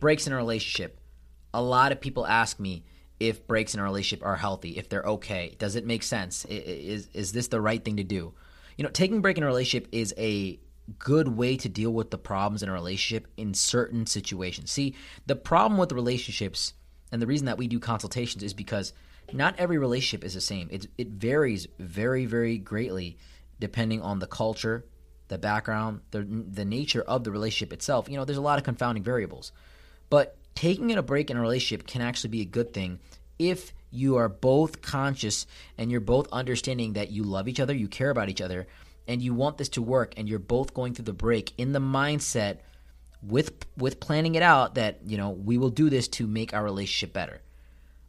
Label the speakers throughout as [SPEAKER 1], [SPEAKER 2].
[SPEAKER 1] breaks in a relationship. A lot of people ask me if breaks in a relationship are healthy, if they're okay. Does it make sense? Is is this the right thing to do? You know, taking a break in a relationship is a good way to deal with the problems in a relationship in certain situations. See, the problem with relationships and the reason that we do consultations is because not every relationship is the same. It it varies very very greatly depending on the culture, the background, the the nature of the relationship itself. You know, there's a lot of confounding variables. But taking a break in a relationship can actually be a good thing if you are both conscious and you're both understanding that you love each other, you care about each other, and you want this to work and you're both going through the break in the mindset with with planning it out that, you know, we will do this to make our relationship better.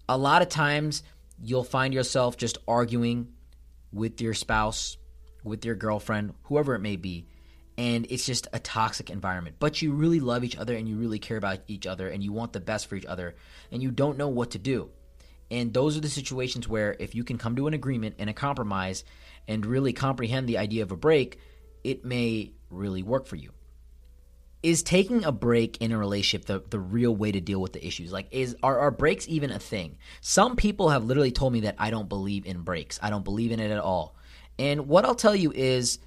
[SPEAKER 1] A lot of times you'll find yourself just arguing with your spouse, with your girlfriend, whoever it may be, and it's just a toxic environment. But you really love each other and you really care about each other and you want the best for each other and you don't know what to do. And those are the situations where if you can come to an agreement and a compromise and really comprehend the idea of a break, it may really work for you. Is taking a break in a relationship the, the real way to deal with the issues? Like, is are, are breaks even a thing? Some people have literally told me that I don't believe in breaks. I don't believe in it at all. And what I'll tell you is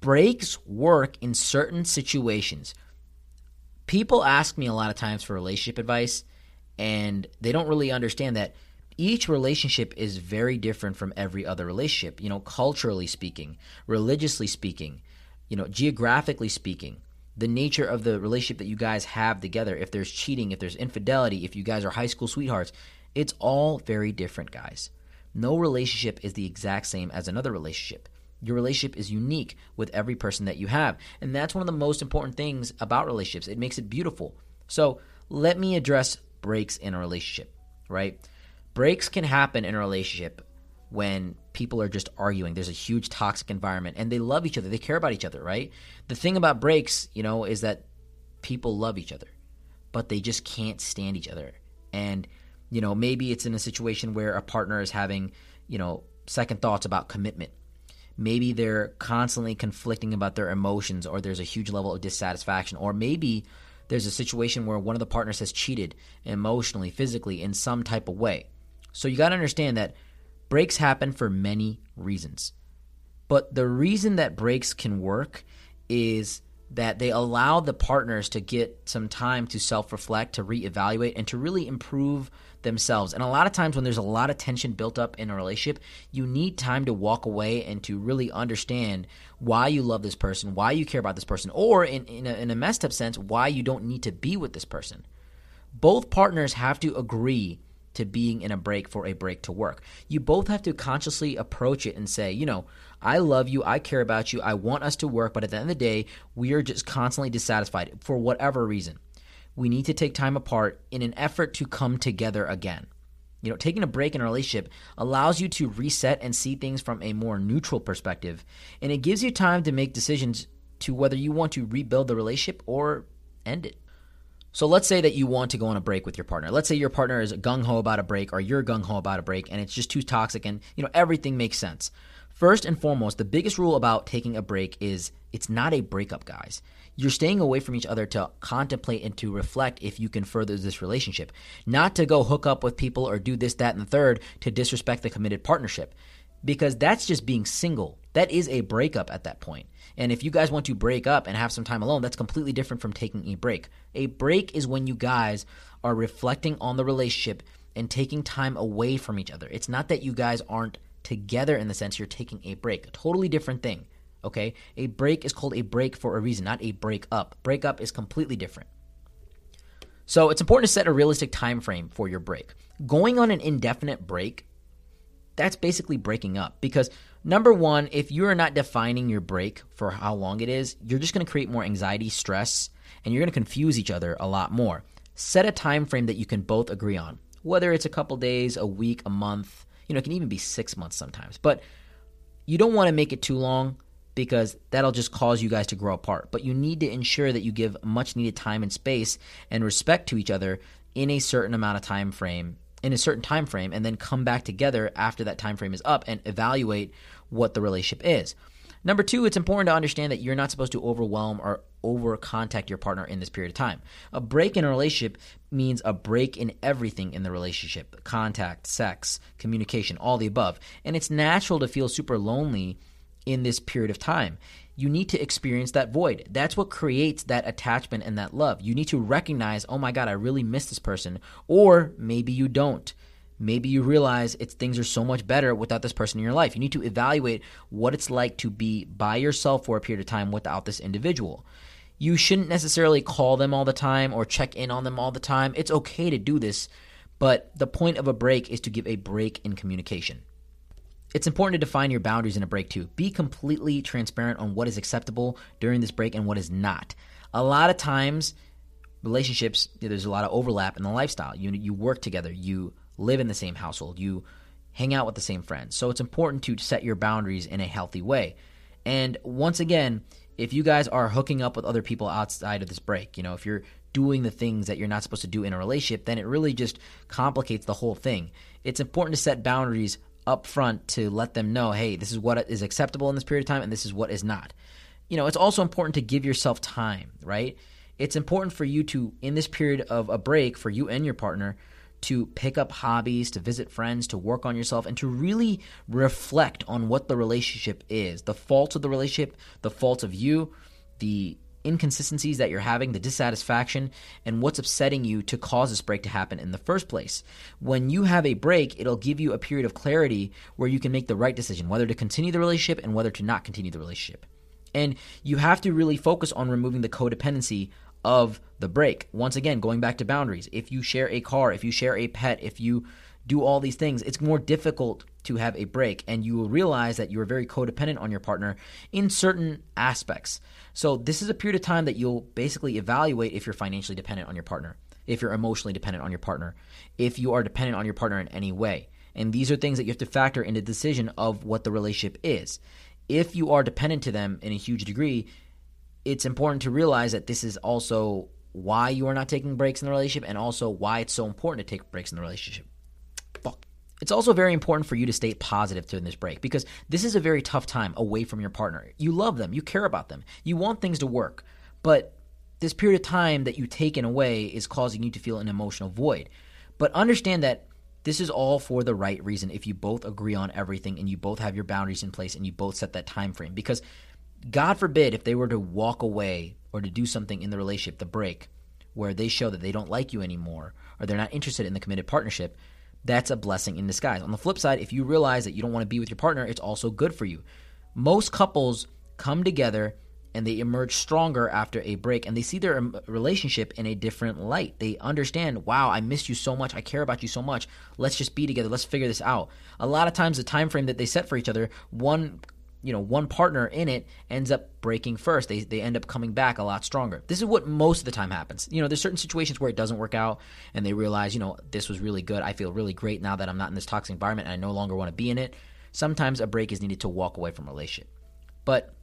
[SPEAKER 1] breaks work in certain situations. People ask me a lot of times for relationship advice, and they don't really understand that each relationship is very different from every other relationship, you know, culturally speaking, religiously speaking, you know, geographically speaking. The nature of the relationship that you guys have together, if there's cheating, if there's infidelity, if you guys are high school sweethearts, it's all very different, guys. No relationship is the exact same as another relationship. Your relationship is unique with every person that you have. And that's one of the most important things about relationships. It makes it beautiful. So let me address breaks in a relationship, right? Breaks can happen in a relationship when people are just arguing. There's a huge toxic environment and they love each other. They care about each other, right? The thing about breaks, you know, is that people love each other, but they just can't stand each other. And, you know, maybe it's in a situation where a partner is having, you know, second thoughts about commitment maybe they're constantly conflicting about their emotions or there's a huge level of dissatisfaction or maybe there's a situation where one of the partners has cheated emotionally physically in some type of way. So you got to understand that breaks happen for many reasons. But the reason that breaks can work is that they allow the partners to get some time to self reflect, to reevaluate, and to really improve themselves. And a lot of times, when there's a lot of tension built up in a relationship, you need time to walk away and to really understand why you love this person, why you care about this person, or in, in, a, in a messed up sense, why you don't need to be with this person. Both partners have to agree to being in a break for a break to work. You both have to consciously approach it and say, you know, I love you, I care about you, I want us to work, but at the end of the day, we are just constantly dissatisfied for whatever reason. We need to take time apart in an effort to come together again. You know, taking a break in a relationship allows you to reset and see things from a more neutral perspective, and it gives you time to make decisions to whether you want to rebuild the relationship or end it. So let's say that you want to go on a break with your partner. Let's say your partner is gung ho about a break or you're gung ho about a break and it's just too toxic and you know everything makes sense. First and foremost, the biggest rule about taking a break is it's not a breakup, guys. You're staying away from each other to contemplate and to reflect if you can further this relationship, not to go hook up with people or do this, that, and the third to disrespect the committed partnership. Because that's just being single. That is a breakup at that point. And if you guys want to break up and have some time alone, that's completely different from taking a break. A break is when you guys are reflecting on the relationship and taking time away from each other. It's not that you guys aren't together in the sense you're taking a break. A totally different thing. Okay? A break is called a break for a reason, not a break up. Break up is completely different. So it's important to set a realistic time frame for your break. Going on an indefinite break, that's basically breaking up because Number one, if you are not defining your break for how long it is, you're just going to create more anxiety, stress, and you're going to confuse each other a lot more. Set a time frame that you can both agree on, whether it's a couple days, a week, a month. You know, it can even be six months sometimes. But you don't want to make it too long because that'll just cause you guys to grow apart. But you need to ensure that you give much needed time and space and respect to each other in a certain amount of time frame in a certain time frame and then come back together after that time frame is up and evaluate what the relationship is. Number two, it's important to understand that you're not supposed to overwhelm or over contact your partner in this period of time. A break in a relationship means a break in everything in the relationship contact, sex, communication, all the above. And it's natural to feel super lonely in this period of time. You need to experience that void. That's what creates that attachment and that love. You need to recognize, oh my God, I really miss this person. Or maybe you don't. Maybe you realize it's things are so much better without this person in your life. You need to evaluate what it's like to be by yourself for a period of time without this individual. You shouldn't necessarily call them all the time or check in on them all the time. It's okay to do this, but the point of a break is to give a break in communication. It's important to define your boundaries in a break too. Be completely transparent on what is acceptable during this break and what is not. A lot of times, relationships, there's a lot of overlap in the lifestyle. You you work together, you live in the same household, you hang out with the same friends. So it's important to set your boundaries in a healthy way. And once again, if you guys are hooking up with other people outside of this break, you know, if you're doing the things that you're not supposed to do in a relationship, then it really just complicates the whole thing. It's important to set boundaries up front to let them know, hey, this is what is acceptable in this period of time and this is what is not. You know, it's also important to give yourself time, right? It's important for you to, in this period of a break, for you and your partner, to pick up hobbies, to visit friends, to work on yourself, and to really reflect on what the relationship is the faults of the relationship, the faults of you, the inconsistencies that you're having, the dissatisfaction, and what's upsetting you to cause this break to happen in the first place. When you have a break, it'll give you a period of clarity where you can make the right decision, whether to continue the relationship and whether to not continue the relationship. And you have to really focus on removing the codependency of the break. Once again, going back to boundaries. If you share a car, if you share a pet, if you do all these things, it's more difficult to have a break. And you will realize that you are very codependent on your partner in certain aspects. So, this is a period of time that you'll basically evaluate if you're financially dependent on your partner, if you're emotionally dependent on your partner, if you are dependent on your partner in any way. And these are things that you have to factor in the decision of what the relationship is. If you are dependent to them in a huge degree, it's important to realize that this is also why you are not taking breaks in the relationship and also why it's so important to take breaks in the relationship. It's also very important for you to stay positive during this break because this is a very tough time away from your partner. You love them, you care about them, you want things to work, but this period of time that you taken away is causing you to feel an emotional void. But understand that this is all for the right reason if you both agree on everything and you both have your boundaries in place and you both set that time frame because God forbid if they were to walk away or to do something in the relationship, the break, where they show that they don't like you anymore or they're not interested in the committed partnership, that's a blessing in disguise. On the flip side, if you realize that you don't want to be with your partner, it's also good for you. Most couples come together and they emerge stronger after a break and they see their um, relationship in a different light. They understand, wow, I miss you so much. I care about you so much. Let's just be together. Let's figure this out. A lot of times the time frame that they set for each other, one you know one partner in it ends up breaking first. They, they end up coming back a lot stronger. This is what most of the time happens. You know there's certain situations where it doesn't work out and they realize you know this was really good. I feel really great now that i'm not in this toxic environment and i no longer want to be in it. Sometimes a break is needed to walk away from a relationship. But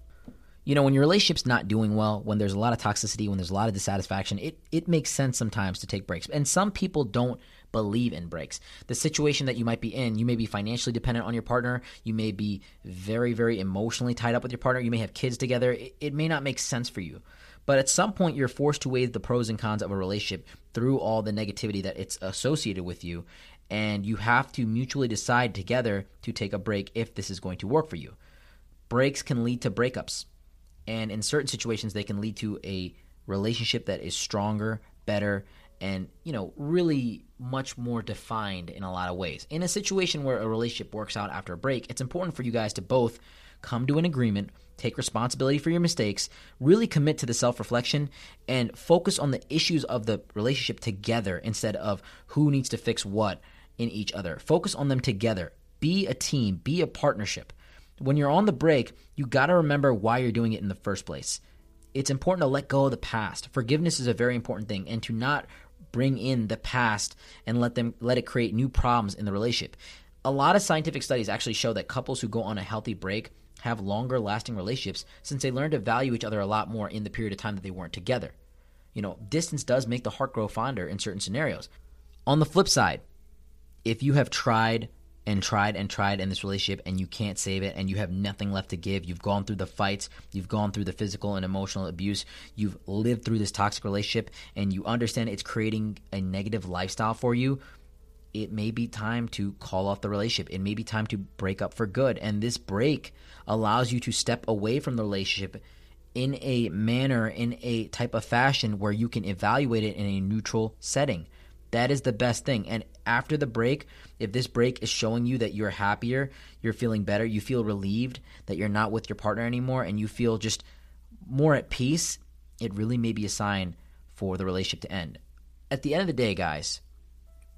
[SPEAKER 1] you know when your relationship's not doing well when there's a lot of toxicity when there's a lot of dissatisfaction it, it makes sense sometimes to take breaks. And some people don't believe in breaks. The situation that you might be in, you may be financially dependent on your partner. You may be very, very emotionally tied up with your partner. You may have kids together. It, it may not make sense for you. But at some point, you're forced to weigh the pros and cons of a relationship through all the negativity that it's associated with you. And you have to mutually decide together to take a break if this is going to work for you. Breaks can lead to breakups. And in certain situations, they can lead to a relationship that is stronger, better, and you know really much more defined in a lot of ways. In a situation where a relationship works out after a break it's important for you guys to both come to an agreement take responsibility for your mistakes really commit to the self-reflection and focus on the issues of the relationship together instead of who needs to fix what in each other. Focus on them together. Be a team. Be a partnership. When you're on the break you got to remember why you're doing it in the first place. It's important to let go of the past. Forgiveness is a very important thing, and to not bring in the past and let them let it create new problems in the relationship. A lot of scientific studies actually show that couples who go on a healthy break have longer lasting relationships since they learn to value each other a lot more in the period of time that they weren't together. You know, distance does make the heart grow fonder in certain scenarios. On the flip side, if you have tried and tried and tried in this relationship and you can't save it and you have nothing left to give. You've gone through the fights, you've gone through the physical and emotional abuse, you've lived through this toxic relationship and you understand it's creating a negative lifestyle for you. It may be time to call off the relationship. It may be time to break up for good. And this break allows you to step away from the relationship in a manner, in a type of fashion where you can evaluate it in a neutral setting. That is the best thing. And after the break, if this break is showing you that you're happier, you're feeling better, you feel relieved that you're not with your partner anymore, and you feel just more at peace, it really may be a sign for the relationship to end. At the end of the day, guys,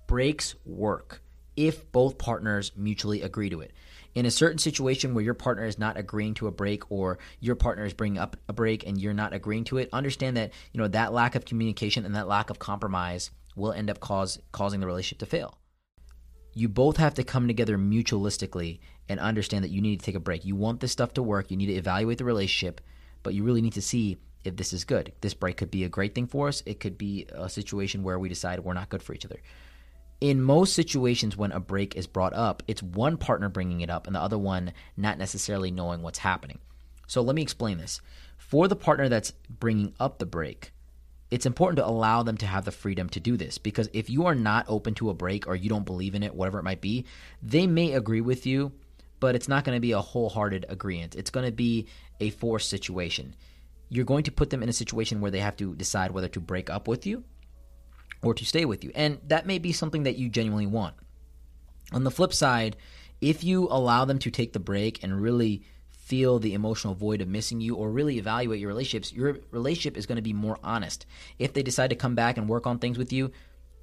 [SPEAKER 1] breaks work if both partners mutually agree to it. In a certain situation where your partner is not agreeing to a break or your partner is bringing up a break and you're not agreeing to it, understand that, you know, that lack of communication and that lack of compromise – will end up cause, causing the relationship to fail. You both have to come together mutualistically and understand that you need to take a break. You want this stuff to work, you need to evaluate the relationship, but you really need to see if this is good. This break could be a great thing for us, it could be a situation where we decide we're not good for each other. In most situations, when a break is brought up, it's one partner bringing it up and the other one not necessarily knowing what's happening. So let me explain this. For the partner that's bringing up the break, it's important to allow them to have the freedom to do this because if you are not open to a break or you don't believe in it, whatever it might be, they may agree with you, but it's not going to be a wholehearted agreement. It's going to be a forced situation. You're going to put them in a situation where they have to decide whether to break up with you or to stay with you. And that may be something that you genuinely want. On the flip side, if you allow them to take the break and really feel the emotional void of missing you or really evaluate your relationships, your relationship is going to be more honest. If they decide to come back and work on things with you,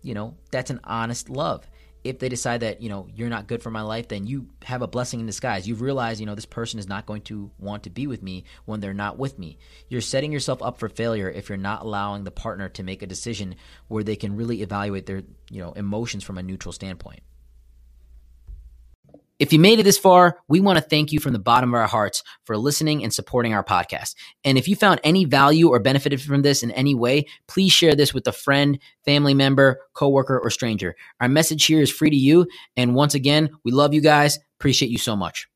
[SPEAKER 1] you know, that's an honest love. If they decide that, you know, you're not good for my life, then you have a blessing in disguise. You've realized, you know, this person is not going to want to be with me when they're not with me. You're setting yourself up for failure if you're not allowing the partner to make a decision where they can really evaluate their, you know, emotions from a neutral standpoint. If you made it this far, we want to thank you from the bottom of our hearts for listening and supporting our podcast. And if you found any value or benefited from this in any way, please share this with a friend, family member, coworker, or stranger. Our message here is free to you. And once again, we love you guys. Appreciate you so much.